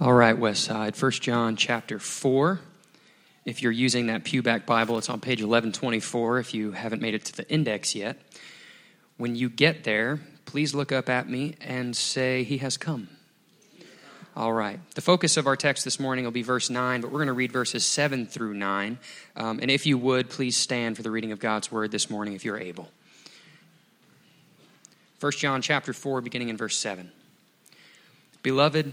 All right, West Side, 1 John chapter 4. If you're using that Pewback Bible, it's on page 1124 if you haven't made it to the index yet. When you get there, please look up at me and say, He has come. All right. The focus of our text this morning will be verse 9, but we're going to read verses 7 through 9. Um, and if you would, please stand for the reading of God's word this morning if you're able. 1 John chapter 4, beginning in verse 7. Beloved,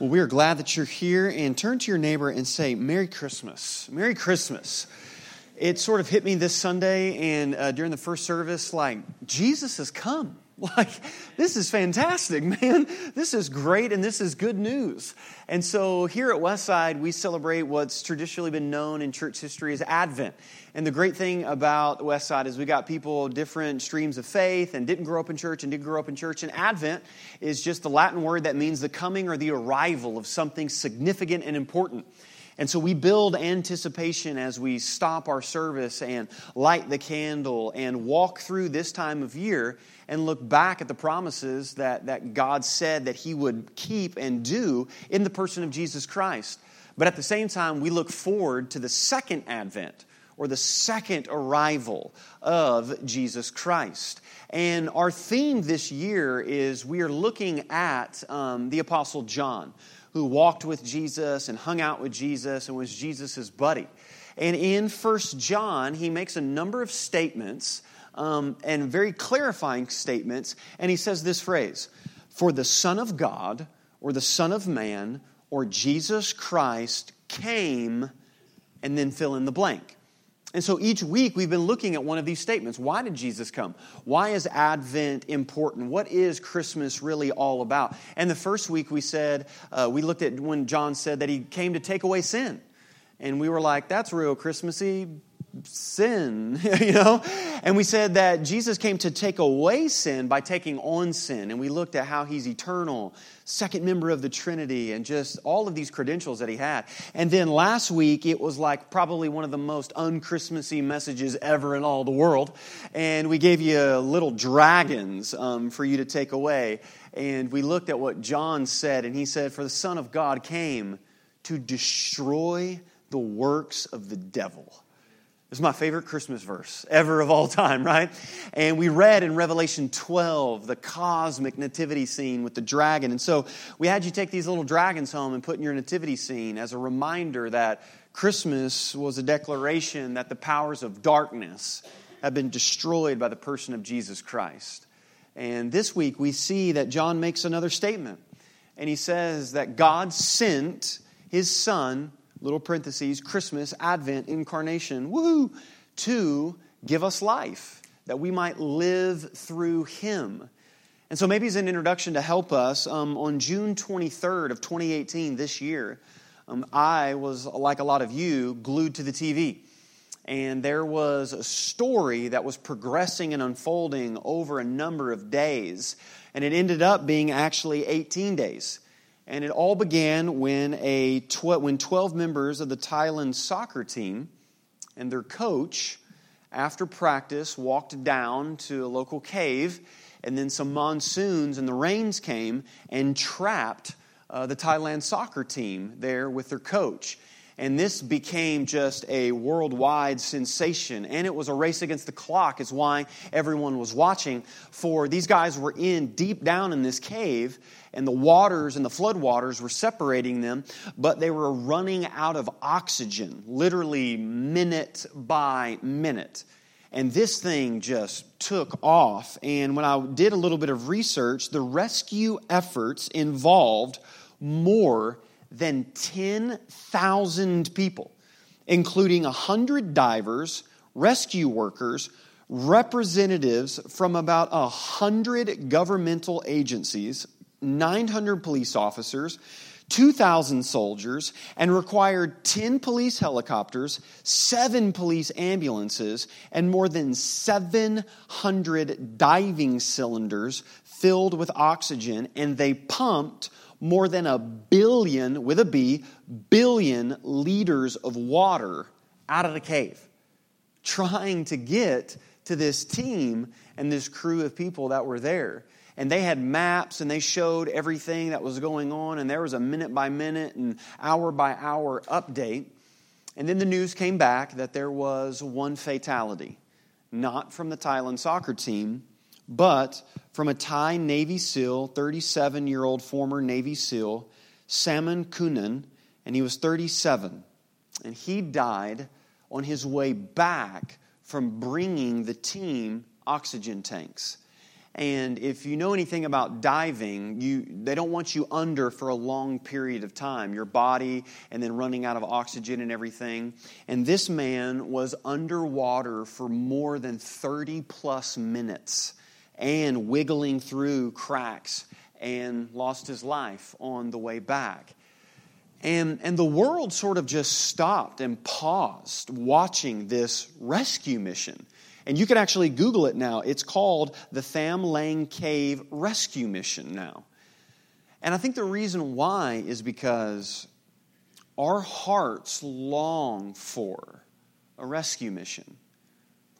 Well, we are glad that you're here and turn to your neighbor and say, Merry Christmas. Merry Christmas. It sort of hit me this Sunday and uh, during the first service like, Jesus has come. Like, this is fantastic, man. This is great and this is good news. And so here at Westside, we celebrate what's traditionally been known in church history as Advent. And the great thing about Westside is we got people different streams of faith and didn't grow up in church and did grow up in church. And Advent is just the Latin word that means the coming or the arrival of something significant and important. And so we build anticipation as we stop our service and light the candle and walk through this time of year and look back at the promises that, that God said that He would keep and do in the person of Jesus Christ. But at the same time, we look forward to the second advent or the second arrival of Jesus Christ. And our theme this year is we are looking at um, the Apostle John who walked with Jesus and hung out with Jesus and was Jesus' buddy. And in First John, he makes a number of statements um, and very clarifying statements. And he says this phrase For the Son of God, or the Son of Man, or Jesus Christ came, and then fill in the blank. And so each week we've been looking at one of these statements. Why did Jesus come? Why is Advent important? What is Christmas really all about? And the first week we said, uh, we looked at when John said that he came to take away sin. And we were like, that's real Christmassy sin, you know? And we said that Jesus came to take away sin by taking on sin. And we looked at how he's eternal, second member of the Trinity, and just all of these credentials that he had. And then last week, it was like probably one of the most unchristmassy messages ever in all the world. And we gave you little dragons um, for you to take away. And we looked at what John said, and he said, For the Son of God came to destroy the works of the devil. Is my favorite Christmas verse ever of all time, right? And we read in Revelation 12 the cosmic nativity scene with the dragon. And so we had you take these little dragons home and put in your nativity scene as a reminder that Christmas was a declaration that the powers of darkness have been destroyed by the person of Jesus Christ. And this week we see that John makes another statement. And he says that God sent his son little parentheses, Christmas, Advent, incarnation, woo, to give us life, that we might live through Him. And so maybe as an introduction to help us, um, on June 23rd of 2018, this year, um, I was, like a lot of you, glued to the TV. And there was a story that was progressing and unfolding over a number of days. And it ended up being actually 18 days. And it all began when, a tw- when 12 members of the Thailand soccer team and their coach, after practice, walked down to a local cave, and then some monsoons and the rains came and trapped uh, the Thailand soccer team there with their coach. And this became just a worldwide sensation. And it was a race against the clock, is why everyone was watching. For these guys were in deep down in this cave, and the waters and the flood waters were separating them, but they were running out of oxygen, literally minute by minute. And this thing just took off. And when I did a little bit of research, the rescue efforts involved more than 10,000 people, including 100 divers, rescue workers, representatives from about 100 governmental agencies, 900 police officers, 2,000 soldiers and required 10 police helicopters, seven police ambulances, and more than 700 diving cylinders filled with oxygen. And they pumped more than a billion, with a B, billion liters of water out of the cave, trying to get to this team and this crew of people that were there. And they had maps and they showed everything that was going on and there was a minute by minute and hour by hour update. And then the news came back that there was one fatality not from the thailand soccer team but from a thai navy seal 37 year old former navy seal saman kunan and he was 37 and he died on his way back from bringing the team oxygen tanks. And if you know anything about diving, you, they don't want you under for a long period of time, your body, and then running out of oxygen and everything. And this man was underwater for more than 30 plus minutes and wiggling through cracks and lost his life on the way back. And, and the world sort of just stopped and paused watching this rescue mission. And you can actually Google it now. It's called the Tham Luang Cave Rescue Mission now. And I think the reason why is because our hearts long for a rescue mission.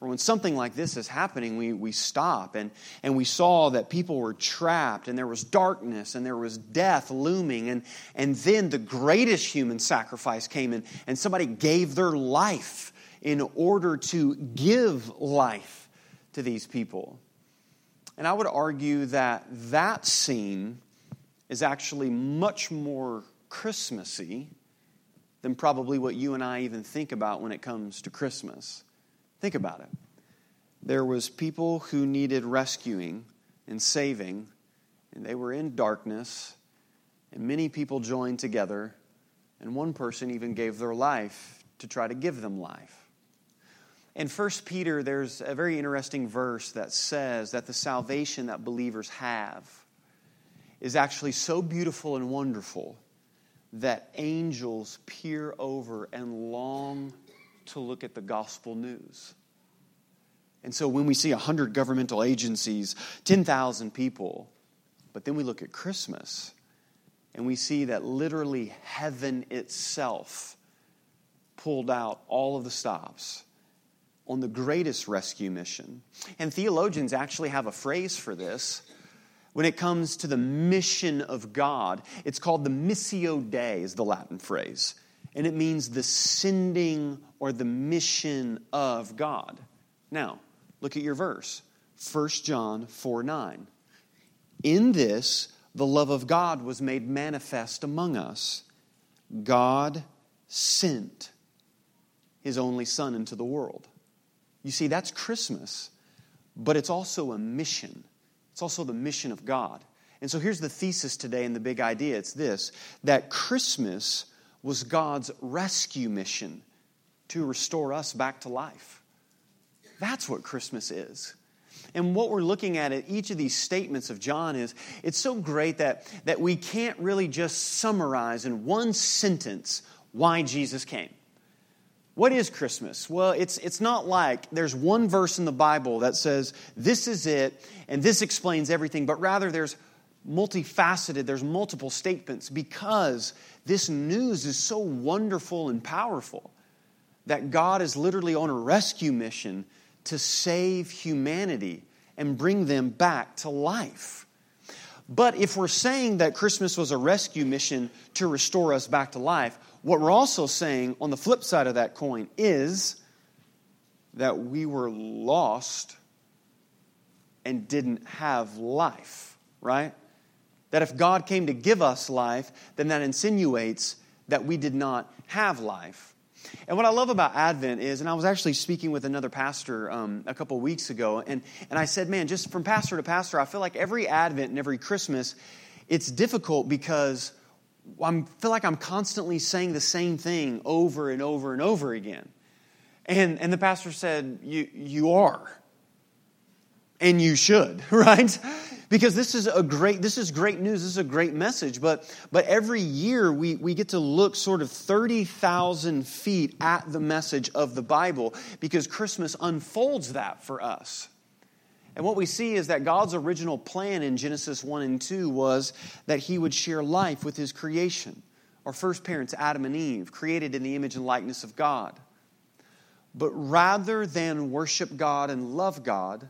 Or when something like this is happening, we, we stop and, and we saw that people were trapped and there was darkness and there was death looming. And, and then the greatest human sacrifice came in and somebody gave their life in order to give life to these people. And I would argue that that scene is actually much more Christmassy than probably what you and I even think about when it comes to Christmas. Think about it. There was people who needed rescuing and saving, and they were in darkness, and many people joined together, and one person even gave their life to try to give them life. In 1 Peter, there's a very interesting verse that says that the salvation that believers have is actually so beautiful and wonderful that angels peer over and long to look at the gospel news. And so when we see 100 governmental agencies, 10,000 people, but then we look at Christmas and we see that literally heaven itself pulled out all of the stops on the greatest rescue mission. And theologians actually have a phrase for this. When it comes to the mission of God, it's called the Missio Dei, is the Latin phrase. And it means the sending or the mission of God. Now, look at your verse 1 John 4 9. In this, the love of God was made manifest among us. God sent his only Son into the world you see, that's Christmas, but it's also a mission. It's also the mission of God. And so here's the thesis today and the big idea it's this that Christmas was God's rescue mission to restore us back to life. That's what Christmas is. And what we're looking at at each of these statements of John is it's so great that, that we can't really just summarize in one sentence why Jesus came. What is Christmas? Well, it's, it's not like there's one verse in the Bible that says this is it and this explains everything, but rather there's multifaceted, there's multiple statements because this news is so wonderful and powerful that God is literally on a rescue mission to save humanity and bring them back to life. But if we're saying that Christmas was a rescue mission to restore us back to life, what we're also saying on the flip side of that coin is that we were lost and didn't have life, right? That if God came to give us life, then that insinuates that we did not have life. And what I love about Advent is, and I was actually speaking with another pastor um, a couple weeks ago, and, and I said, man, just from pastor to pastor, I feel like every Advent and every Christmas, it's difficult because I feel like I'm constantly saying the same thing over and over and over again. And, and the pastor said, you, you are. And you should, right? because this is a great this is great news this is a great message but but every year we we get to look sort of 30,000 feet at the message of the bible because christmas unfolds that for us and what we see is that god's original plan in genesis 1 and 2 was that he would share life with his creation our first parents adam and eve created in the image and likeness of god but rather than worship god and love god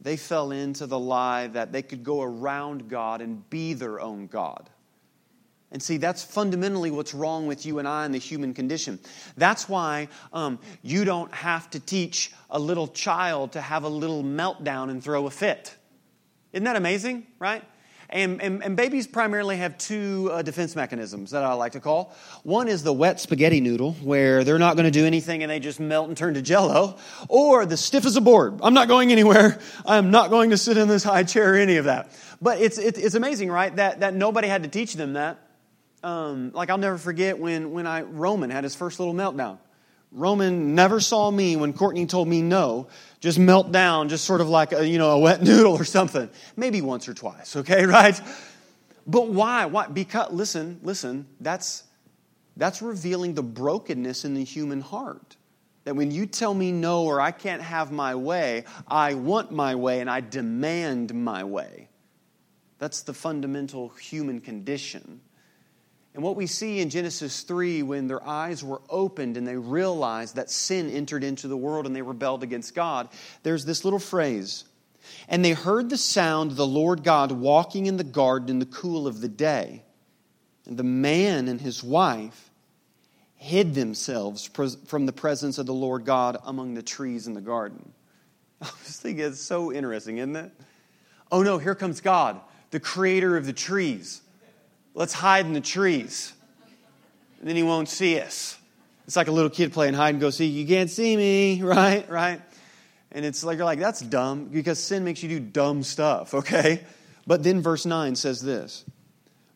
they fell into the lie that they could go around God and be their own God. And see, that's fundamentally what's wrong with you and I and the human condition. That's why um, you don't have to teach a little child to have a little meltdown and throw a fit. Isn't that amazing, right? And, and, and babies primarily have two uh, defense mechanisms that I like to call. One is the wet spaghetti noodle, where they're not going to do anything and they just melt and turn to jello, or the stiff as a board. I'm not going anywhere. I'm not going to sit in this high chair or any of that. But it's, it's, it's amazing, right, that, that nobody had to teach them that. Um, like, I'll never forget when, when I, Roman had his first little meltdown. Roman never saw me when Courtney told me no, just melt down, just sort of like a, you know, a wet noodle or something. Maybe once or twice, okay, right? But why? Why? Because, listen, listen, that's, that's revealing the brokenness in the human heart. That when you tell me no or I can't have my way, I want my way and I demand my way. That's the fundamental human condition. And what we see in Genesis 3, when their eyes were opened and they realized that sin entered into the world and they rebelled against God, there's this little phrase. And they heard the sound of the Lord God walking in the garden in the cool of the day. And the man and his wife hid themselves from the presence of the Lord God among the trees in the garden. I was thinking, it's so interesting, isn't it? Oh no, here comes God, the creator of the trees Let's hide in the trees. And then he won't see us. It's like a little kid playing hide and go seek. You can't see me, right? Right? And it's like, you're like, that's dumb because sin makes you do dumb stuff, okay? But then verse 9 says this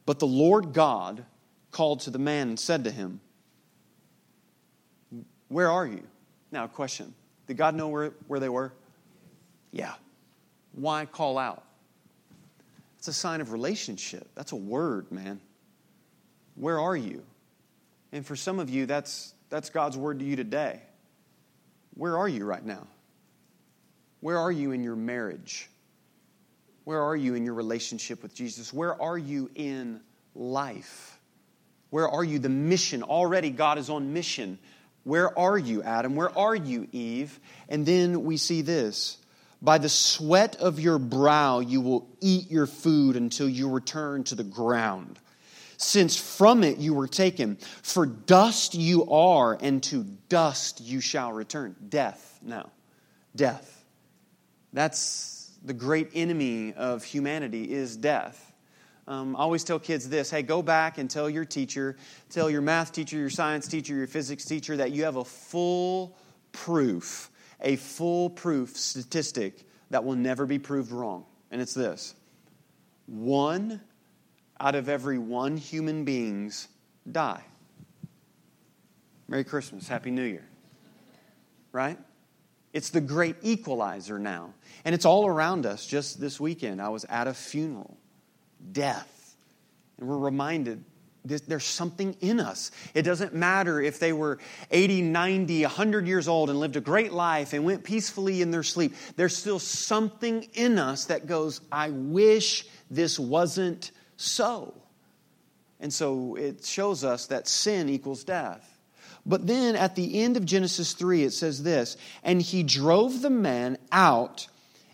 But the Lord God called to the man and said to him, Where are you? Now, question Did God know where, where they were? Yeah. Why call out? It's a sign of relationship. That's a word, man. Where are you? And for some of you, that's, that's God's word to you today. Where are you right now? Where are you in your marriage? Where are you in your relationship with Jesus? Where are you in life? Where are you? The mission. Already, God is on mission. Where are you, Adam? Where are you, Eve? And then we see this by the sweat of your brow you will eat your food until you return to the ground, since from it you were taken. For dust you are, and to dust you shall return. Death now. Death. That's the great enemy of humanity is death. Um, I always tell kids this hey, go back and tell your teacher, tell your math teacher, your science teacher, your physics teacher that you have a full proof a foolproof statistic that will never be proved wrong. And it's this one out of every one human beings die. Merry Christmas, Happy New Year. Right? It's the great equalizer now. And it's all around us. Just this weekend, I was at a funeral. Death. And we're reminded there's something in us. It doesn't matter if they were 80, 90, 100 years old and lived a great life and went peacefully in their sleep. There's still something in us that goes, I wish this wasn't so. And so it shows us that sin equals death. But then at the end of Genesis 3, it says this And he drove the man out,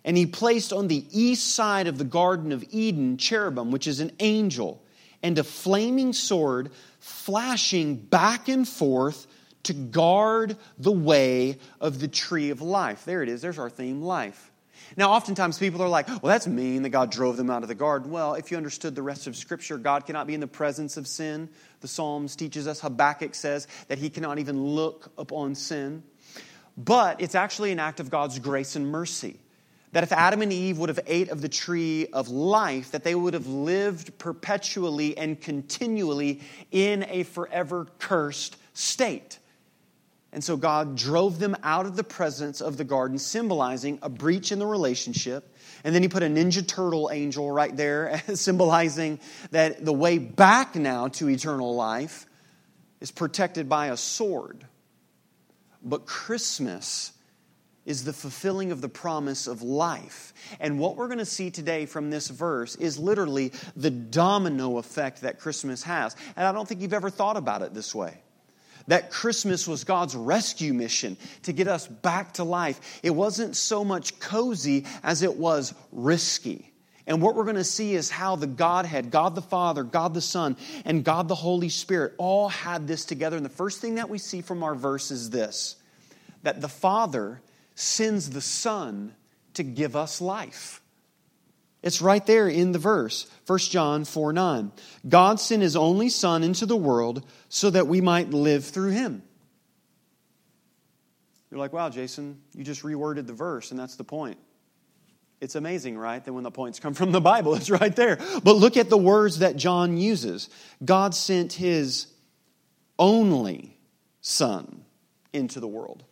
and he placed on the east side of the Garden of Eden cherubim, which is an angel and a flaming sword flashing back and forth to guard the way of the tree of life. There it is. There's our theme life. Now, oftentimes people are like, well, that's mean that God drove them out of the garden. Well, if you understood the rest of Scripture, God cannot be in the presence of sin. The Psalms teaches us, Habakkuk says that he cannot even look upon sin. But it's actually an act of God's grace and mercy that if Adam and Eve would have ate of the tree of life, that they would have lived perpetually and continually in a forever cursed state. And so God drove them out of the presence of the garden, symbolizing a breach in the relationship. And then he put a Ninja Turtle angel right there, symbolizing that the way back now to eternal life is protected by a sword. But Christmas is the fulfilling of the promise of life. And what we're going to see today from this verse is literally the domino effect that Christmas has. And I don't think you've ever thought about it this way. That Christmas was God's rescue mission to get us back to life. It wasn't so much cozy as it was risky. And what we're going to see is how the Godhead, God the Father, God the Son, and God the Holy Spirit all had this together. And the first thing that we see from our verse is this that the Father sends the Son to give us life. It's right there in the verse, 1 John 4 9. God sent his only Son into the world so that we might live through him. You're like, wow, Jason, you just reworded the verse, and that's the point. It's amazing, right? That when the points come from the Bible, it's right there. But look at the words that John uses God sent his only Son into the world.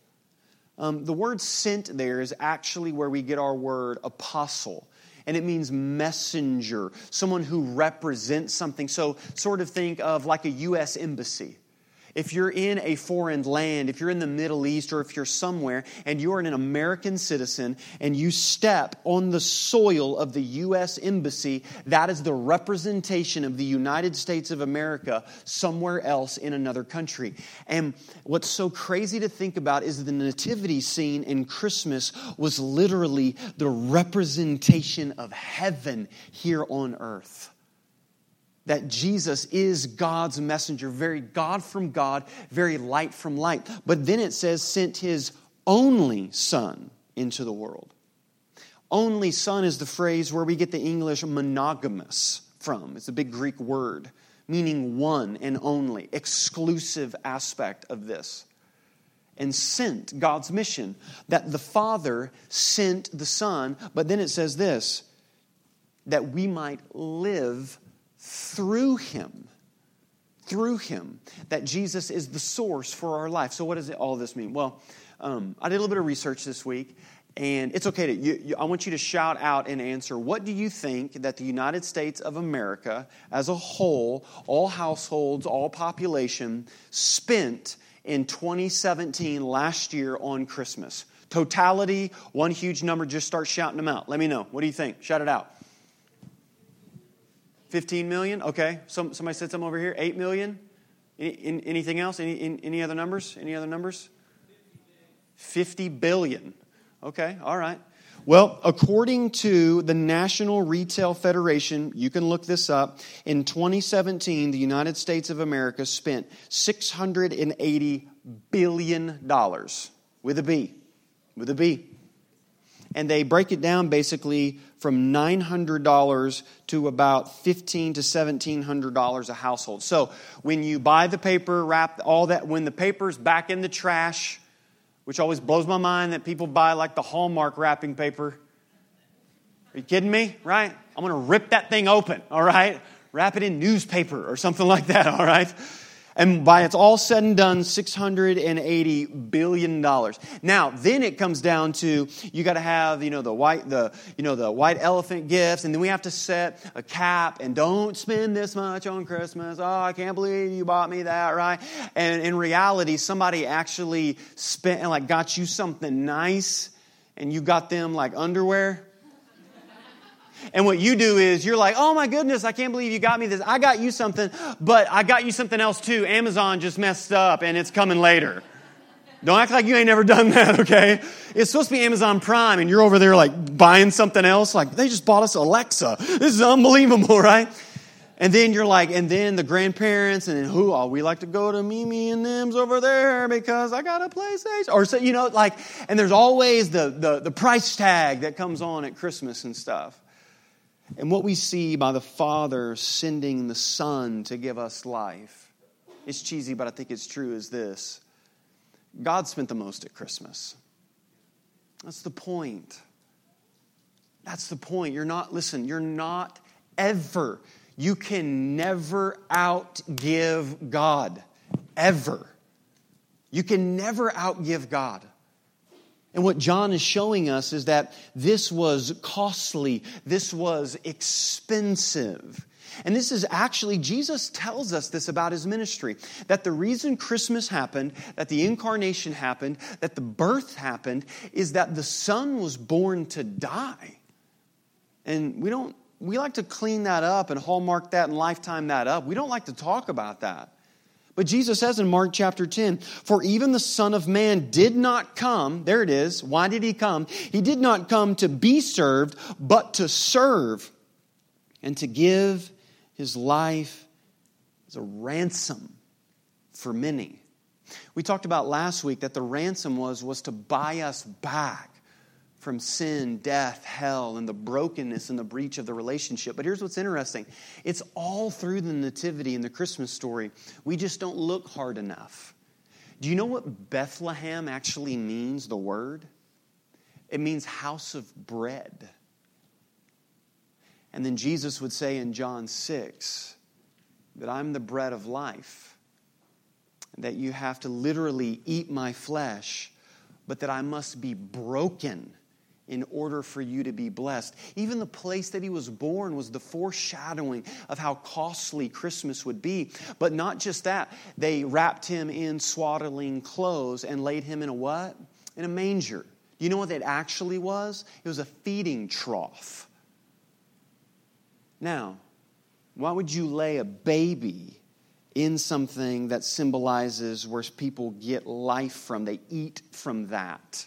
Um, the word sent there is actually where we get our word apostle. And it means messenger, someone who represents something. So, sort of think of like a U.S. embassy. If you're in a foreign land, if you're in the Middle East, or if you're somewhere and you're an American citizen and you step on the soil of the U.S. Embassy, that is the representation of the United States of America somewhere else in another country. And what's so crazy to think about is the nativity scene in Christmas was literally the representation of heaven here on earth that Jesus is God's messenger, very God from God, very light from light. But then it says, sent his only Son into the world. Only Son is the phrase where we get the English monogamous from. It's a big Greek word meaning one and only, exclusive aspect of this. And sent God's mission, that the Father sent the Son, but then it says this that we might live through him. Through him. That Jesus is the source for our life. So, what does all this mean? Well, um, I did a little bit of research this week, and it's okay to, you, you, I want you to shout out and answer what do you think that the United States of America as a whole, all households, all population, spent in 2017 last year on Christmas? Totality, one huge number, just start shouting them out. Let me know. What do you think? Shout it out. 15 million? Okay. Some, somebody said something over here. 8 million? Any, in, anything else? Any, in, any other numbers? Any other numbers? 50 billion. Okay, all right. Well, according to the National Retail Federation, you can look this up, in 2017, the United States of America spent $680 billion with a B. With a B. And they break it down basically from $900 to about $1,500 to $1,700 a household. So when you buy the paper, wrap all that, when the paper's back in the trash, which always blows my mind that people buy like the Hallmark wrapping paper. Are you kidding me? Right? I'm going to rip that thing open, all right? Wrap it in newspaper or something like that, all right? And by it's all said and done, $680 billion. Now, then it comes down to you got to have, you know, the white, the, you know, the white elephant gifts, and then we have to set a cap and don't spend this much on Christmas. Oh, I can't believe you bought me that, right? And in reality, somebody actually spent like got you something nice and you got them like underwear and what you do is you're like, oh my goodness, I can't believe you got me this. I got you something, but I got you something else too. Amazon just messed up and it's coming later. Don't act like you ain't never done that, okay? It's supposed to be Amazon Prime and you're over there like buying something else. Like, they just bought us Alexa. This is unbelievable, right? And then you're like, and then the grandparents, and then who? Oh, we like to go to Mimi and them's over there because I got a PlayStation. Or, so, you know, like, and there's always the, the, the price tag that comes on at Christmas and stuff. And what we see by the Father sending the Son to give us life, it's cheesy, but I think it's true, is this God spent the most at Christmas. That's the point. That's the point. You're not, listen, you're not ever, you can never outgive God. Ever. You can never outgive God. And what John is showing us is that this was costly, this was expensive. And this is actually, Jesus tells us this about his ministry that the reason Christmas happened, that the incarnation happened, that the birth happened, is that the Son was born to die. And we don't, we like to clean that up and hallmark that and lifetime that up. We don't like to talk about that. But Jesus says in Mark chapter 10, For even the Son of Man did not come, there it is. Why did he come? He did not come to be served, but to serve and to give his life as a ransom for many. We talked about last week that the ransom was, was to buy us back from sin, death, hell, and the brokenness and the breach of the relationship. But here's what's interesting it's all through the Nativity and the Christmas story. We just don't look hard enough. Do you know what Bethlehem actually means, the word? It means house of bread. And then Jesus would say in John 6 that I'm the bread of life, that you have to literally eat my flesh, but that I must be broken in order for you to be blessed. Even the place that he was born was the foreshadowing of how costly Christmas would be. But not just that, they wrapped him in swaddling clothes and laid him in a what? In a manger. Do You know what that actually was? It was a feeding trough. Now, why would you lay a baby in something that symbolizes where people get life from? They eat from that.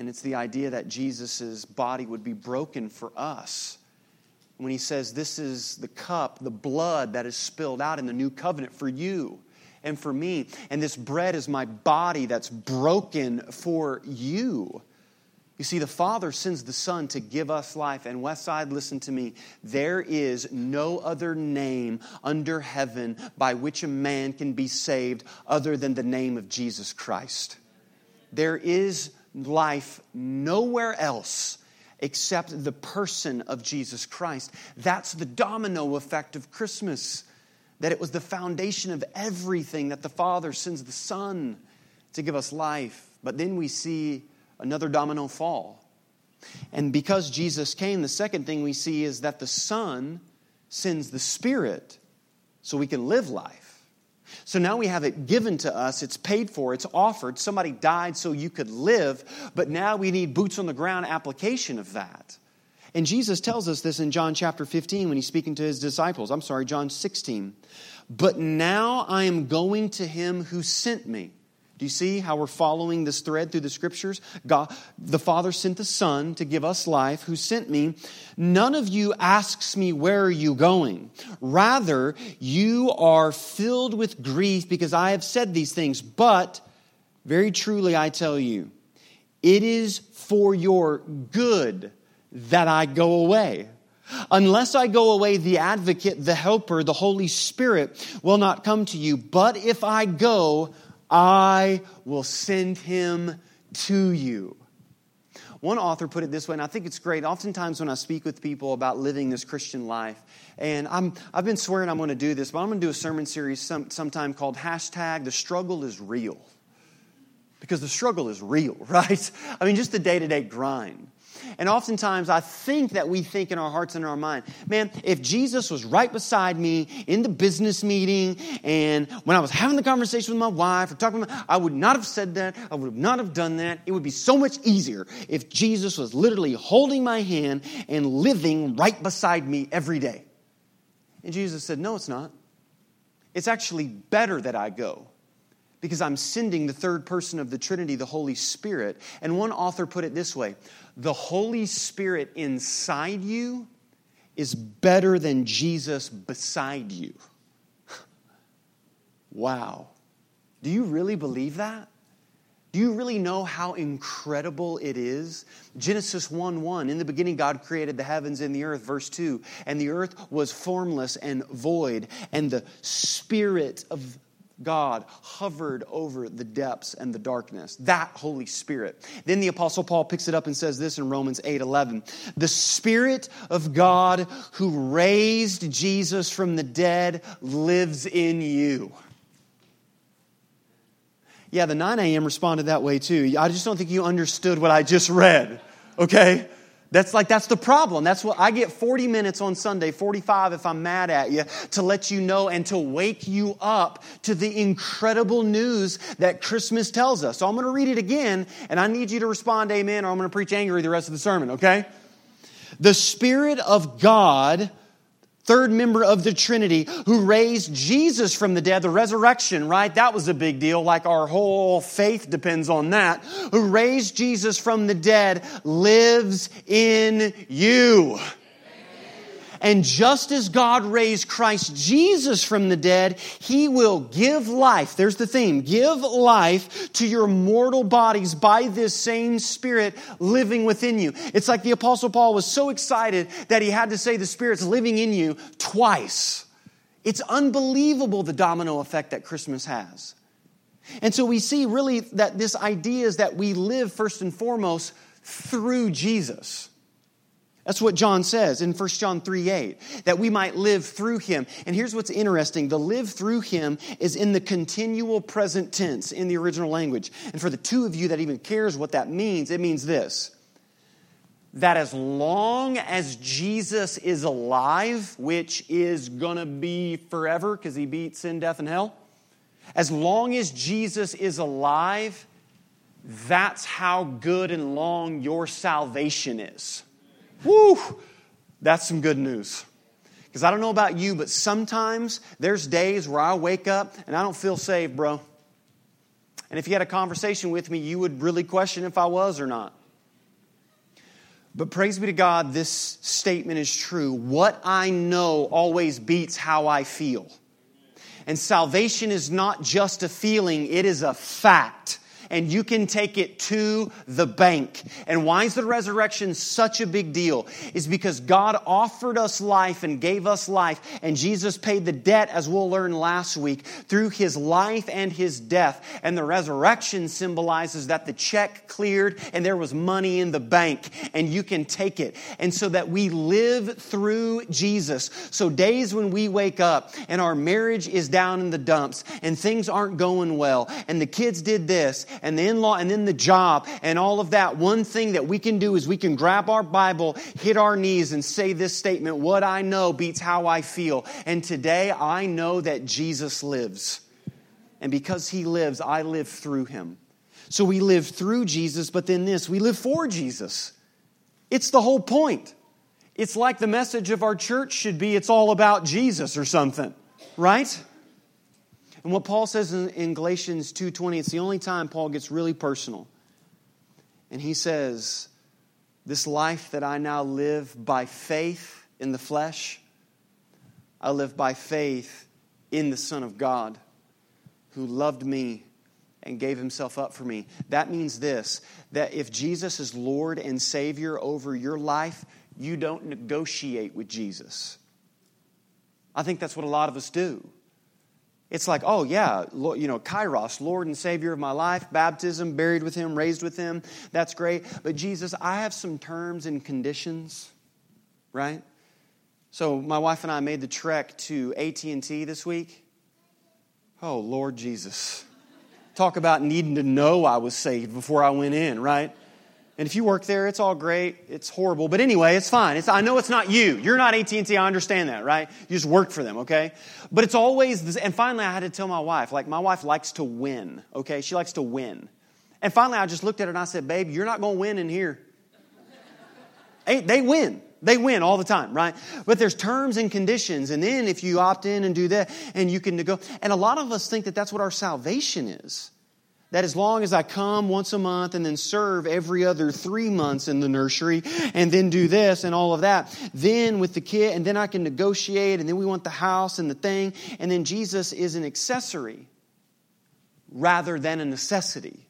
And it's the idea that Jesus' body would be broken for us. When he says, This is the cup, the blood that is spilled out in the new covenant for you and for me. And this bread is my body that's broken for you. You see, the Father sends the Son to give us life. And Westside, listen to me. There is no other name under heaven by which a man can be saved other than the name of Jesus Christ. There is life nowhere else except the person of Jesus Christ. That's the domino effect of Christmas. That it was the foundation of everything that the Father sends the Son to give us life. But then we see another domino fall. And because Jesus came, the second thing we see is that the Son sends the Spirit so we can live life. So now we have it given to us, it's paid for, it's offered. Somebody died so you could live, but now we need boots on the ground application of that. And Jesus tells us this in John chapter 15 when he's speaking to his disciples. I'm sorry, John 16. But now I am going to him who sent me. Do you see how we're following this thread through the scriptures? God, the Father sent the Son to give us life, who sent me. None of you asks me, Where are you going? Rather, you are filled with grief because I have said these things. But very truly, I tell you, it is for your good that I go away. Unless I go away, the advocate, the helper, the Holy Spirit will not come to you. But if I go, I will send him to you. One author put it this way, and I think it's great. Oftentimes, when I speak with people about living this Christian life, and I'm, I've been swearing I'm going to do this, but I'm going to do a sermon series some, sometime called hashtag The Struggle is Real. Because the struggle is real, right? I mean, just the day to day grind. And oftentimes I think that we think in our hearts and our mind, man, if Jesus was right beside me in the business meeting and when I was having the conversation with my wife or talking about, I would not have said that. I would not have done that. It would be so much easier if Jesus was literally holding my hand and living right beside me every day. And Jesus said, no, it's not. It's actually better that I go because I'm sending the third person of the Trinity, the Holy Spirit. And one author put it this way the Holy Spirit inside you is better than Jesus beside you. wow. Do you really believe that? Do you really know how incredible it is? Genesis 1 1, in the beginning, God created the heavens and the earth, verse 2. And the earth was formless and void, and the Spirit of God hovered over the depths and the darkness. That Holy Spirit. Then the Apostle Paul picks it up and says this in Romans 8 11. The Spirit of God who raised Jesus from the dead lives in you. Yeah, the 9 a.m. responded that way too. I just don't think you understood what I just read, okay? That's like, that's the problem. That's what I get 40 minutes on Sunday, 45 if I'm mad at you, to let you know and to wake you up to the incredible news that Christmas tells us. So I'm going to read it again, and I need you to respond amen, or I'm going to preach angry the rest of the sermon, okay? The Spirit of God third member of the Trinity who raised Jesus from the dead, the resurrection, right? That was a big deal. Like our whole faith depends on that. Who raised Jesus from the dead lives in you. And just as God raised Christ Jesus from the dead, He will give life. There's the theme. Give life to your mortal bodies by this same Spirit living within you. It's like the Apostle Paul was so excited that he had to say the Spirit's living in you twice. It's unbelievable the domino effect that Christmas has. And so we see really that this idea is that we live first and foremost through Jesus. That's what John says in 1 John 3 8, that we might live through him. And here's what's interesting the live through him is in the continual present tense in the original language. And for the two of you that even cares what that means, it means this that as long as Jesus is alive, which is gonna be forever because he beat sin, death, and hell, as long as Jesus is alive, that's how good and long your salvation is. Woo! That's some good news. Because I don't know about you, but sometimes there's days where I wake up and I don't feel saved, bro. And if you had a conversation with me, you would really question if I was or not. But praise be to God, this statement is true. What I know always beats how I feel. And salvation is not just a feeling, it is a fact and you can take it to the bank. And why is the resurrection such a big deal? Is because God offered us life and gave us life, and Jesus paid the debt, as we'll learn last week, through his life and his death. And the resurrection symbolizes that the check cleared and there was money in the bank, and you can take it. And so that we live through Jesus. So days when we wake up and our marriage is down in the dumps and things aren't going well, and the kids did this and the in law and then the job and all of that, one thing that we can do is we can grab our Bible, hit our knees, and say this statement What I know beats how I feel. And today I know that Jesus lives. And because he lives, I live through him. So we live through Jesus, but then this, we live for Jesus. It's the whole point. It's like the message of our church should be it's all about Jesus or something, right? And what Paul says in, in Galatians 2:20, it's the only time Paul gets really personal. And he says, "This life that I now live by faith in the flesh, I live by faith in the Son of God, who loved me and gave himself up for me." That means this, that if Jesus is Lord and Savior over your life, you don't negotiate with Jesus. I think that's what a lot of us do. It's like, oh, yeah, you know, Kairos, Lord and Savior of my life, baptism, buried with Him, raised with Him. That's great. But Jesus, I have some terms and conditions, right? So my wife and I made the trek to AT&T this week. Oh, Lord Jesus. Talk about needing to know I was saved before I went in, right? And if you work there, it's all great. It's horrible. But anyway, it's fine. It's, I know it's not you. You're not AT&T. I understand that, right? You just work for them, okay? But it's always this. And finally, I had to tell my wife, like, my wife likes to win, okay? She likes to win. And finally, I just looked at her and I said, babe, you're not going to win in here. hey, they win. They win all the time, right? But there's terms and conditions. And then if you opt in and do that, and you can go. And a lot of us think that that's what our salvation is that as long as I come once a month and then serve every other three months in the nursery and then do this and all of that, then with the kid, and then I can negotiate, and then we want the house and the thing, and then Jesus is an accessory rather than a necessity.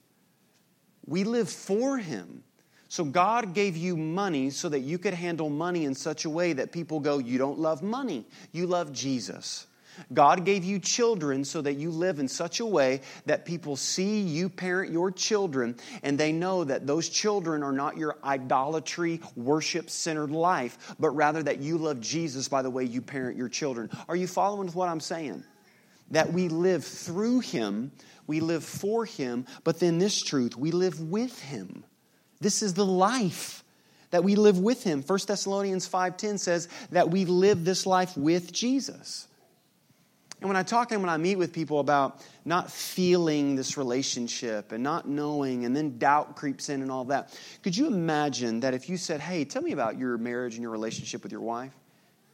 We live for Him. So God gave you money so that you could handle money in such a way that people go, You don't love money, you love Jesus. God gave you children so that you live in such a way that people see you parent your children and they know that those children are not your idolatry, worship centered life, but rather that you love Jesus by the way you parent your children. Are you following what I'm saying? That we live through Him we live for Him, but then this truth, we live with Him. This is the life that we live with Him. 1 Thessalonians 5.10 says that we live this life with Jesus. And when I talk and when I meet with people about not feeling this relationship and not knowing, and then doubt creeps in and all that, could you imagine that if you said, Hey, tell me about your marriage and your relationship with your wife?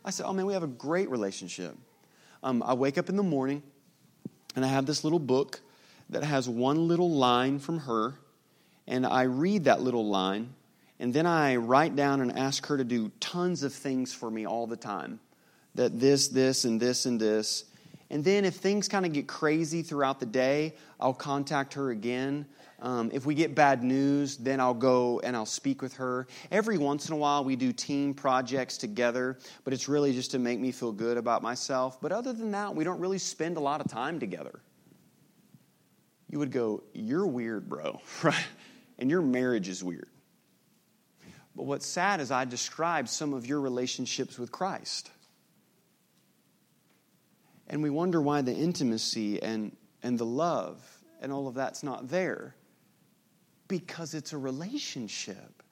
I said, Oh man, we have a great relationship. Um, I wake up in the morning and I have this little book that has one little line from her, and I read that little line, and then I write down and ask her to do tons of things for me all the time. That this, this, and this, and this. And then if things kind of get crazy throughout the day, I'll contact her again. Um, if we get bad news, then I'll go and I'll speak with her. Every once in a while, we do team projects together, but it's really just to make me feel good about myself. But other than that, we don't really spend a lot of time together. You would go, You're weird, bro, right? And your marriage is weird. But what's sad is I described some of your relationships with Christ. And we wonder why the intimacy and, and the love and all of that's not there. Because it's a relationship.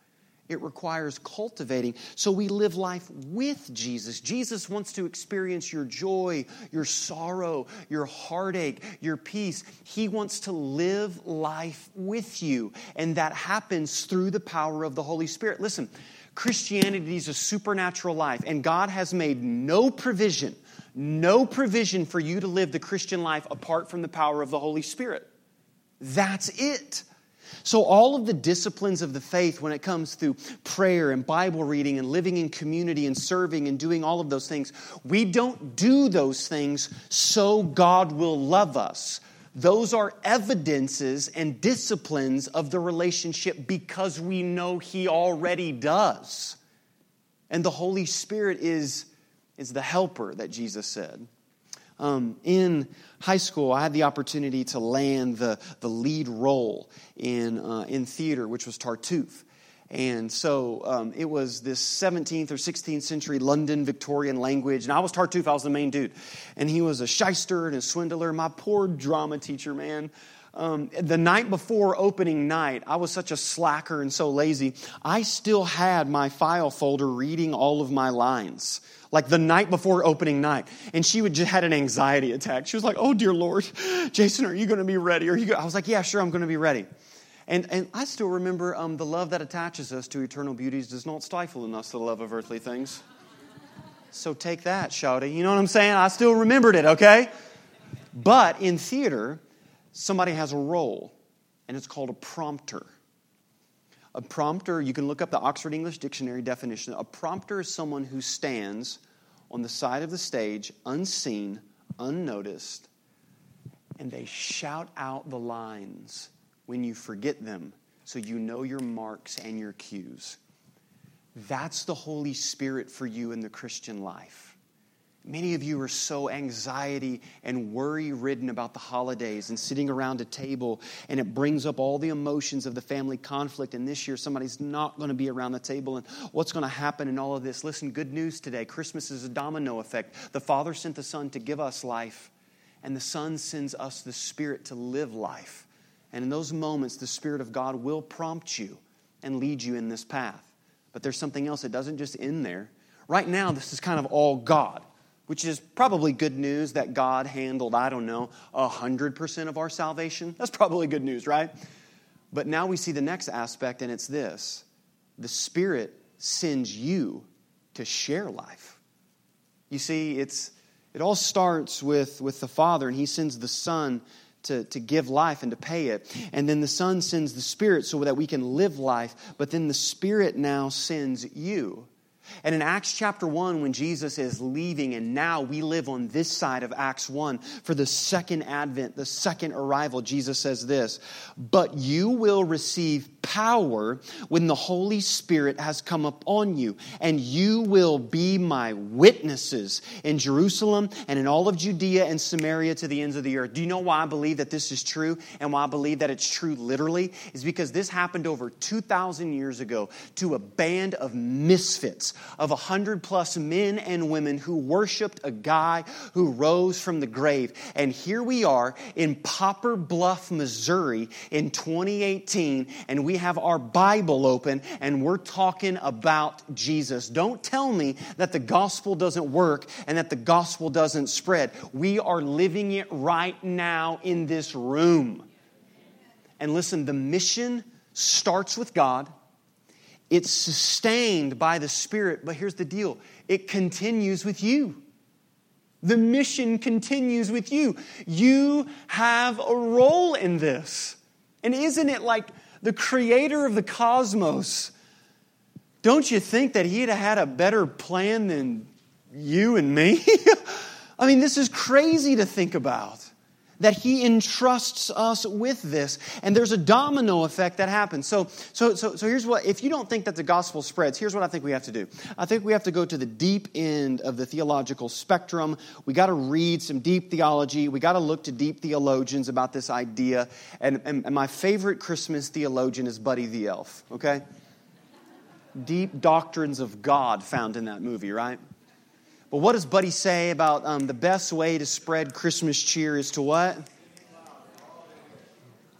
It requires cultivating. So we live life with Jesus. Jesus wants to experience your joy, your sorrow, your heartache, your peace. He wants to live life with you. And that happens through the power of the Holy Spirit. Listen, Christianity is a supernatural life, and God has made no provision no provision for you to live the Christian life apart from the power of the Holy Spirit. That's it. So, all of the disciplines of the faith, when it comes to prayer and Bible reading and living in community and serving and doing all of those things, we don't do those things so God will love us. Those are evidences and disciplines of the relationship because we know He already does. And the Holy Spirit is is the helper that Jesus said. Um, in high school, I had the opportunity to land the, the lead role in, uh, in theater, which was Tartuffe. And so um, it was this 17th or 16th century London Victorian language. And I was Tartuffe, I was the main dude. And he was a shyster and a swindler. My poor drama teacher, man. Um, the night before opening night, I was such a slacker and so lazy. I still had my file folder reading all of my lines like the night before opening night. And she would just had an anxiety attack. She was like, Oh, dear Lord, Jason, are you going to be ready? Are you I was like, Yeah, sure, I'm going to be ready. And, and I still remember um, the love that attaches us to eternal beauties does not stifle in us the love of earthly things. So take that, shouty. You know what I'm saying? I still remembered it, okay? But in theater, somebody has a role, and it's called a prompter. A prompter, you can look up the Oxford English Dictionary definition. A prompter is someone who stands on the side of the stage, unseen, unnoticed, and they shout out the lines when you forget them so you know your marks and your cues. That's the Holy Spirit for you in the Christian life. Many of you are so anxiety and worry ridden about the holidays and sitting around a table, and it brings up all the emotions of the family conflict. And this year, somebody's not going to be around the table, and what's going to happen in all of this? Listen, good news today. Christmas is a domino effect. The Father sent the Son to give us life, and the Son sends us the Spirit to live life. And in those moments, the Spirit of God will prompt you and lead you in this path. But there's something else, it doesn't just end there. Right now, this is kind of all God which is probably good news that God handled, I don't know, 100% of our salvation. That's probably good news, right? But now we see the next aspect, and it's this the Spirit sends you to share life. You see, it's, it all starts with, with the Father, and He sends the Son to, to give life and to pay it. And then the Son sends the Spirit so that we can live life, but then the Spirit now sends you. And in Acts chapter 1, when Jesus is leaving, and now we live on this side of Acts 1 for the second advent, the second arrival, Jesus says this But you will receive power when the Holy Spirit has come upon you, and you will be my witnesses in Jerusalem and in all of Judea and Samaria to the ends of the earth. Do you know why I believe that this is true and why I believe that it's true literally? Is because this happened over 2,000 years ago to a band of misfits of a hundred plus men and women who worshiped a guy who rose from the grave. And here we are in Poplar Bluff, Missouri in 2018, and we have our Bible open and we're talking about Jesus. Don't tell me that the gospel doesn't work and that the gospel doesn't spread. We are living it right now in this room. And listen, the mission starts with God. It's sustained by the Spirit, but here's the deal it continues with you. The mission continues with you. You have a role in this. And isn't it like the creator of the cosmos? Don't you think that he'd have had a better plan than you and me? I mean, this is crazy to think about that he entrusts us with this. And there's a domino effect that happens. So, so so so here's what if you don't think that the gospel spreads here's what i think we have to do. I think we have to go to the deep end of the theological spectrum. We got to read some deep theology. We got to look to deep theologians about this idea. And, and, and my favorite christmas theologian is buddy the elf okay? Deep doctrines of god found in that movie right well, what does Buddy say about um, the best way to spread Christmas cheer is to what?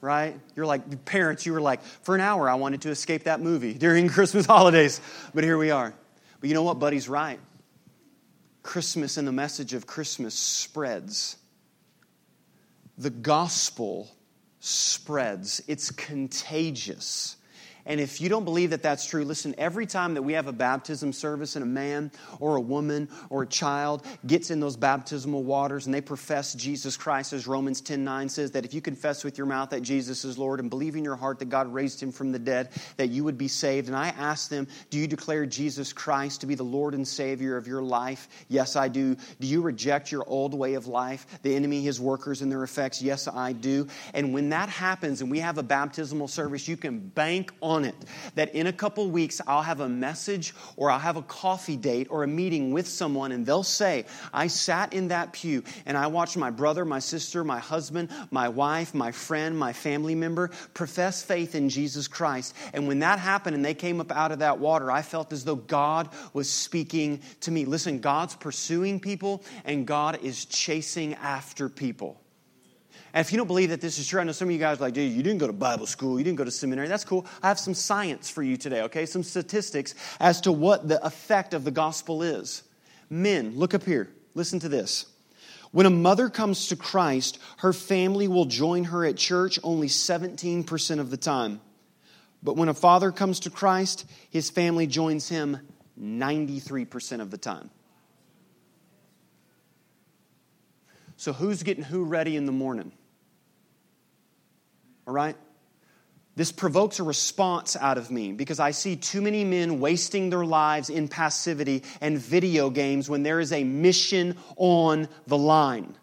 Right? You're like, parents, you were like, for an hour I wanted to escape that movie during Christmas holidays, but here we are. But you know what? Buddy's right. Christmas and the message of Christmas spreads. The gospel spreads, it's contagious. And if you don't believe that that's true, listen, every time that we have a baptism service and a man or a woman or a child gets in those baptismal waters and they profess Jesus Christ, as Romans 10 9 says, that if you confess with your mouth that Jesus is Lord and believe in your heart that God raised him from the dead, that you would be saved. And I ask them, Do you declare Jesus Christ to be the Lord and Savior of your life? Yes, I do. Do you reject your old way of life, the enemy, his workers, and their effects? Yes, I do. And when that happens and we have a baptismal service, you can bank on on it that in a couple weeks I'll have a message or I'll have a coffee date or a meeting with someone and they'll say, I sat in that pew and I watched my brother, my sister, my husband, my wife, my friend, my family member profess faith in Jesus Christ. And when that happened and they came up out of that water, I felt as though God was speaking to me. Listen, God's pursuing people and God is chasing after people. And if you don't believe that this is true, I know some of you guys are like, dude, you didn't go to Bible school, you didn't go to seminary. That's cool. I have some science for you today, okay? Some statistics as to what the effect of the gospel is. Men, look up here. Listen to this. When a mother comes to Christ, her family will join her at church only 17% of the time. But when a father comes to Christ, his family joins him 93% of the time. So, who's getting who ready in the morning? All right? This provokes a response out of me because I see too many men wasting their lives in passivity and video games when there is a mission on the line.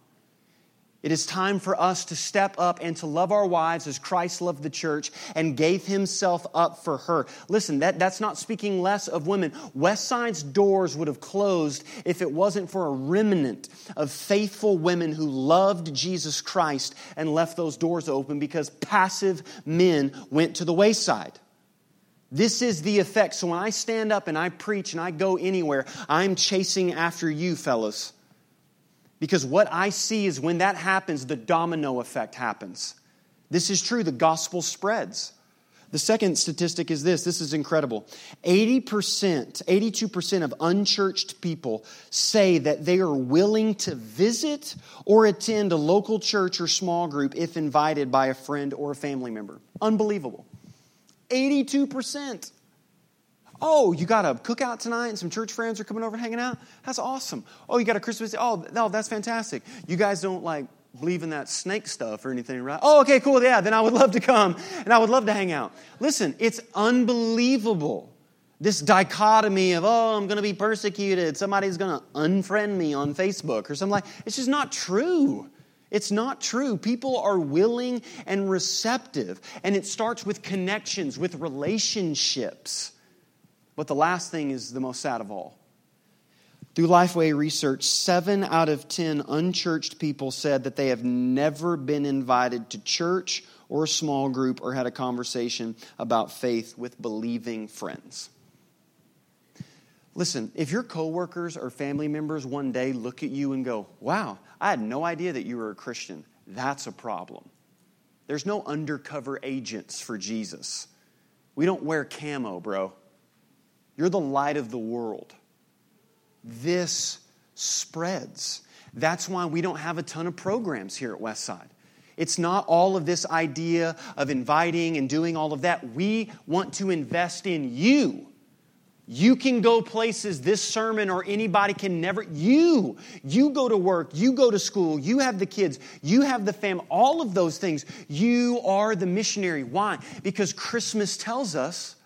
It is time for us to step up and to love our wives as Christ loved the church and gave himself up for her. Listen, that, that's not speaking less of women. Westside's doors would have closed if it wasn't for a remnant of faithful women who loved Jesus Christ and left those doors open because passive men went to the wayside. This is the effect. So when I stand up and I preach and I go anywhere, I'm chasing after you, fellas. Because what I see is when that happens, the domino effect happens. This is true, the gospel spreads. The second statistic is this this is incredible. 80%, 82% of unchurched people say that they are willing to visit or attend a local church or small group if invited by a friend or a family member. Unbelievable. 82%. Oh, you got a cookout tonight and some church friends are coming over hanging out? That's awesome. Oh, you got a Christmas? Oh, no, that's fantastic. You guys don't like believe in that snake stuff or anything, right? Oh, okay, cool. Yeah, then I would love to come and I would love to hang out. Listen, it's unbelievable. This dichotomy of, oh, I'm going to be persecuted. Somebody's going to unfriend me on Facebook or something like It's just not true. It's not true. People are willing and receptive. And it starts with connections, with relationships. But the last thing is the most sad of all. Through Lifeway research, seven out of 10 unchurched people said that they have never been invited to church or a small group or had a conversation about faith with believing friends. Listen, if your coworkers or family members one day look at you and go, wow, I had no idea that you were a Christian, that's a problem. There's no undercover agents for Jesus. We don't wear camo, bro. You're the light of the world. This spreads. That's why we don't have a ton of programs here at Westside. It's not all of this idea of inviting and doing all of that. We want to invest in you. You can go places this sermon or anybody can never. You, you go to work, you go to school, you have the kids, you have the fam, all of those things. You are the missionary. Why? Because Christmas tells us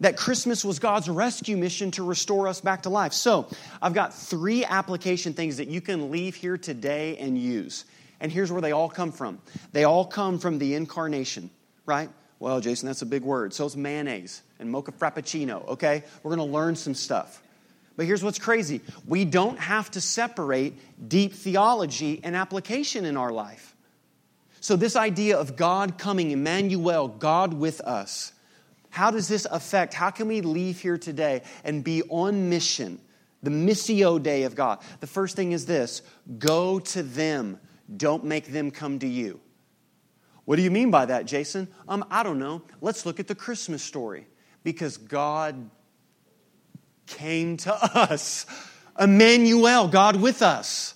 that Christmas was God's rescue mission to restore us back to life. So, I've got three application things that you can leave here today and use. And here's where they all come from they all come from the incarnation, right? Well, Jason, that's a big word. So is mayonnaise and mocha frappuccino, okay? We're to learn some stuff. But here's what's crazy we don't have to separate deep theology and application in our life. So, this idea of God coming, Emmanuel, God with us, how does this affect? How can we leave here today and be on mission? The missio Dei of God. The first thing is this go to them, don't make them come to you. What do you mean by that, Jason? Um, I don't know. Let's look at the Christmas story. Because God came to us. Emmanuel, God with us.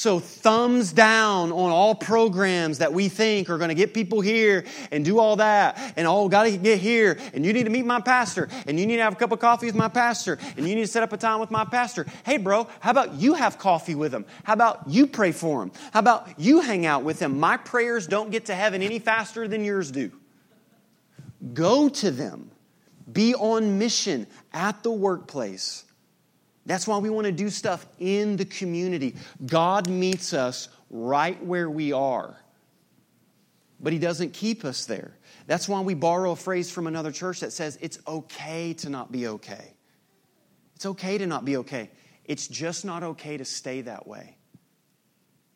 So, thumbs down on all programs that we think are going to get people here and do all that. And oh, got to get here. And you need to meet my pastor. And you need to have a cup of coffee with my pastor. And you need to set up a time with my pastor. Hey, bro, how about you have coffee with him? How about you pray for him? How about you hang out with him? My prayers don't get to heaven any faster than yours do. Go to them, be on mission at the workplace that's why we want to do stuff in the community. God meets us right where we are, but He doesn't keep us there. That's why we borrow a phrase from another church that says it's okay to not be okay. It's okay to not be okay. It's just not okay to stay that way.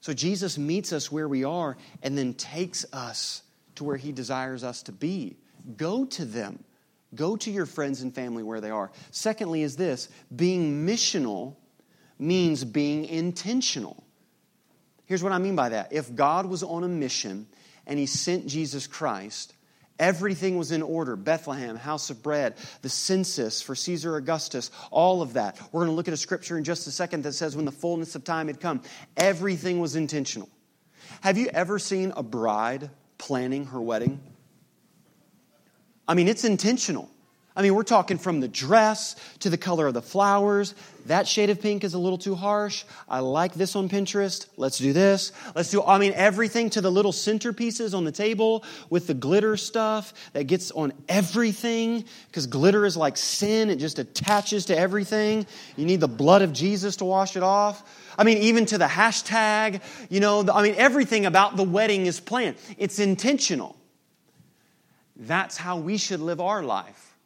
So Jesus meets us where we are and then takes us to where He desires us to be. Go to them. Go to your friends and family where they are. Secondly, is this being missional means being intentional. Here's what I mean by that. If God was on a mission and He sent Jesus Christ, Everything was in order Bethlehem, house of bread, the census for Caesar Augustus, all of that. We're going to look at a scripture in just a second that says when the fullness of time had come, everything was intentional. Have you ever seen a bride planning her wedding? I mean, it's intentional. I mean, we're talking from the dress to the color of the flowers. That shade of pink is a little too harsh. I like this on Pinterest. Let's do this. Let's do, I mean, everything to the little centerpieces on the table with the glitter stuff that gets on everything because glitter is like sin. It just attaches to everything. You need the blood of Jesus to wash it off. I mean, even to the hashtag, you know, I mean, everything about the wedding is planned. It's intentional. That's how we should live our life.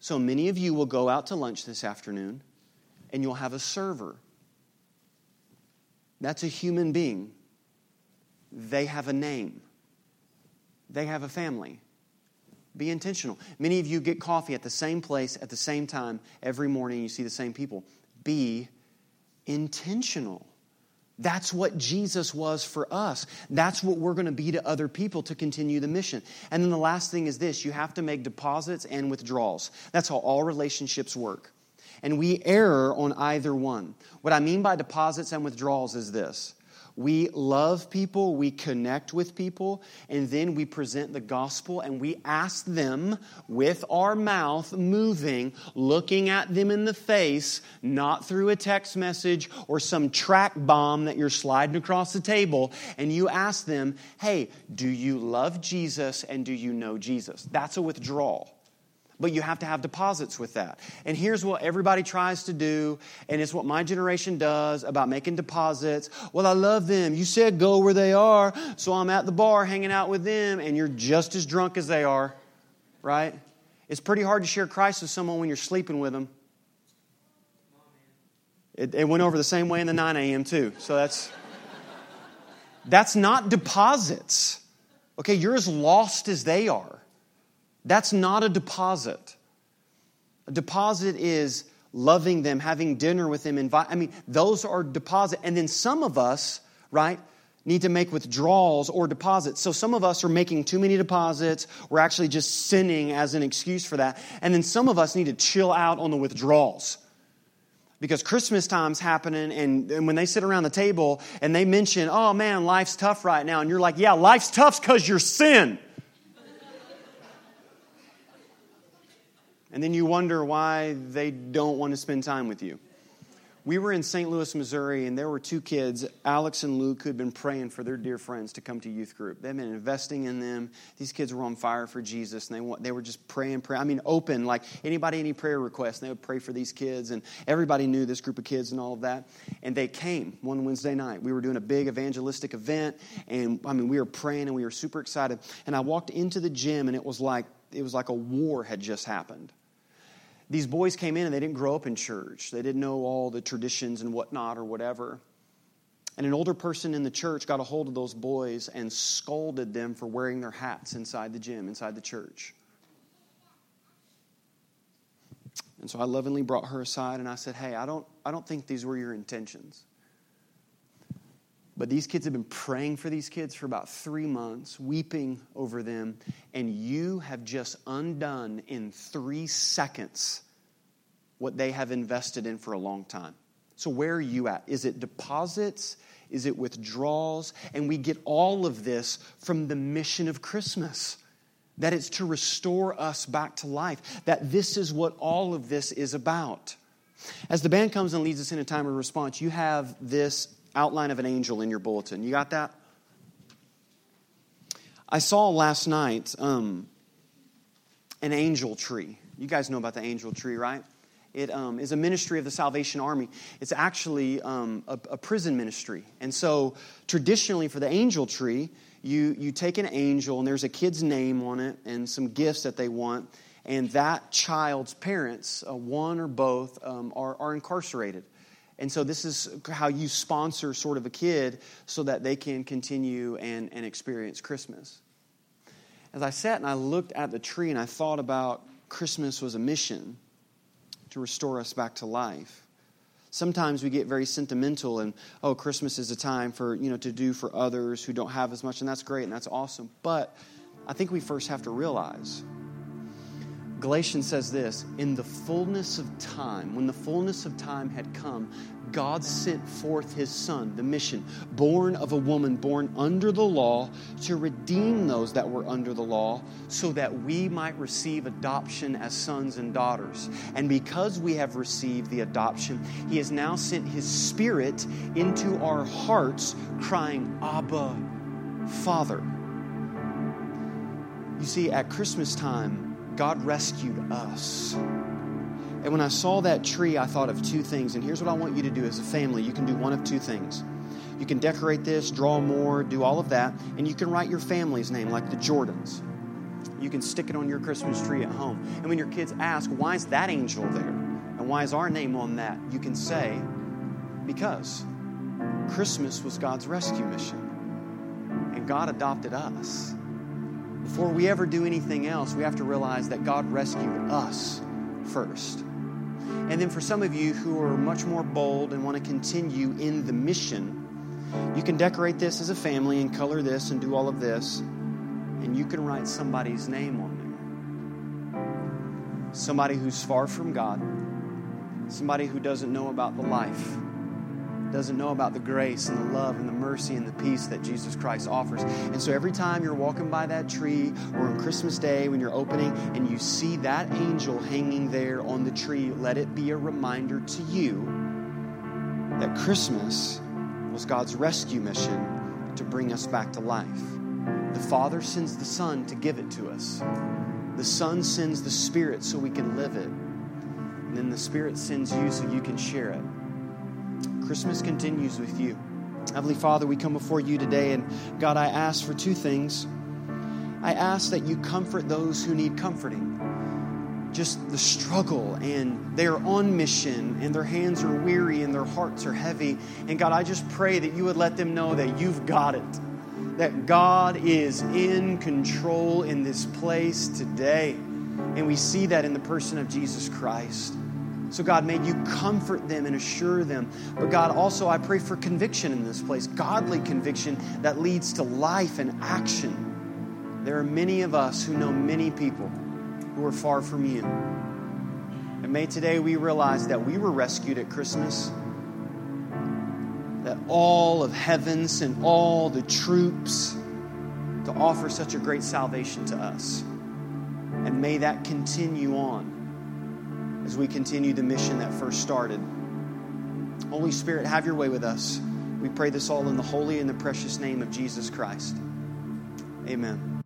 So many of you will go out to lunch this afternoon and you'll have a server. That's a human being. They have a name, they have a family. Be intentional. Many of you get coffee at the same place at the same time every morning. You see the same people. Be intentional. That's what Jesus was for us. That's what we're going to be to other people to continue the mission. And then the last thing is this you have to make deposits and withdrawals. That's how all relationships work. And we err on either one. What I mean by deposits and withdrawals is this we love people, we connect with people, and then we present the gospel and we ask them with our mouth moving, looking at them in the face, not through a text message or some track bomb that you're sliding across the table, and you ask them, hey, do you love Jesus and do you know Jesus? That's a withdrawal but you have to have deposits with that. And here's what everybody tries to do, and it's what my generation does about making deposits. Well, I love them. You said go where they are, so I'm at the bar hanging out with them, and you're just as drunk as they are, right? It's pretty hard to share Christ with someone when you're sleeping with them. It, it went over the same way in the 9 a.m. too, so that's that's not deposits. Okay, you're as lost as they are. That's not a deposit. A deposit is loving them, having dinner with them, invite. I mean, those are deposit. And then some of us, right, need to make withdrawals or deposits. So some of us are making too many deposits. We're actually just sinning as an excuse for that. And then some of us need to chill out on the withdrawals. Because Christmas time's happening, and, and when they sit around the table and they mention, oh man, life's tough right now, and you're like, yeah, life's tough because you're sin. And then you wonder why they don't want to spend time with you. We were in St. Louis, Missouri, and there were two kids, Alex and Luke, who had been praying for their dear friends to come to youth group. They've been investing in them. These kids were on fire for Jesus, and they, they were just praying, praying. I mean, open, like anybody, any prayer requests, they would pray for these kids, and everybody knew this group of kids and all of that. And they came one Wednesday night. We were doing a big evangelistic event, and I mean, we were praying, and we were super excited. And I walked into the gym, and it was like it was like a war had just happened these boys came in and they didn't grow up in church. They didn't know all the traditions and whatnot or whatever. And an older person in the church got a hold of those boys and scolded them for wearing their hats inside the gym, inside the church. And so I lovingly brought her aside and I said, Hey, I don't, I don't think these were your intentions. But these kids have been praying for these kids for about three months, weeping over them, and you have just undone in three seconds what they have invested in for a long time. So, where are you at? Is it deposits? Is it withdrawals? And we get all of this from the mission of Christmas that it's to restore us back to life, that this is what all of this is about. As the band comes and leads us in a time of response, you have this outline of an angel in your bulletin. You got that? I saw last night um, an angel tree. You guys know about the angel tree, right? It um, is a ministry of the Salvation Army. It's actually um, a, a, prison ministry. And so, traditionally, for the angel tree, you, you take an angel, and there's a kid's name on it and some gifts that they want. And that child's parents, uh, one or both, um, are, are incarcerated. And so this is how you sponsor sort of a kid so that they can continue and, and experience Christmas. As I sat and I looked at the tree and I thought about Christmas was a mission to restore us back to life. Sometimes we get very sentimental and, oh, Christmas is a time for, you know, to do for others who don't have as much, and that's great and that's awesome. But I think we first have to realize Galatians says this In the fullness of time, when the fullness of time had come, God sent forth his son, the mission, born of a woman born under the law, to redeem those that were under the law, so that we might receive adoption as sons and daughters. And because we have received the adoption, he has now sent his spirit into our hearts, crying, Abba, Father. You see, at Christmas time, God rescued us. And when I saw that tree, I thought of two things. And here's what I want you to do as a family you can do one of two things. You can decorate this, draw more, do all of that, and you can write your family's name, like the Jordans. You can stick it on your Christmas tree at home. And when your kids ask, why is that angel there? And why is our name on that? You can say, because Christmas was God's rescue mission. And God adopted us. Before we ever do anything else, we have to realize that God rescued us first. And then for some of you who are much more bold and want to continue in the mission, you can decorate this as a family and color this and do all of this, and you can write somebody's name on there. Somebody who's far from God, somebody who doesn't know about the life doesn't know about the grace and the love and the mercy and the peace that Jesus Christ offers. And so every time you're walking by that tree or on Christmas Day when you're opening and you see that angel hanging there on the tree, let it be a reminder to you that Christmas was God's rescue mission to bring us back to life. The Father sends the Son to give it to us. The Son sends the Spirit so we can live it. And then the Spirit sends you so you can share it. Christmas continues with you. Heavenly Father, we come before you today, and God, I ask for two things. I ask that you comfort those who need comforting. Just the struggle, and they are on mission, and their hands are weary, and their hearts are heavy. And God, I just pray that you would let them know that you've got it, that God is in control in this place today. And we see that in the person of Jesus Christ. So, God, may you comfort them and assure them. But, God, also I pray for conviction in this place, godly conviction that leads to life and action. There are many of us who know many people who are far from you. And may today we realize that we were rescued at Christmas, that all of heaven sent all the troops to offer such a great salvation to us. And may that continue on as we continue the mission that first started. Holy Spirit, have your way with us. We pray this all in the holy and the precious name of Jesus Christ. Amen.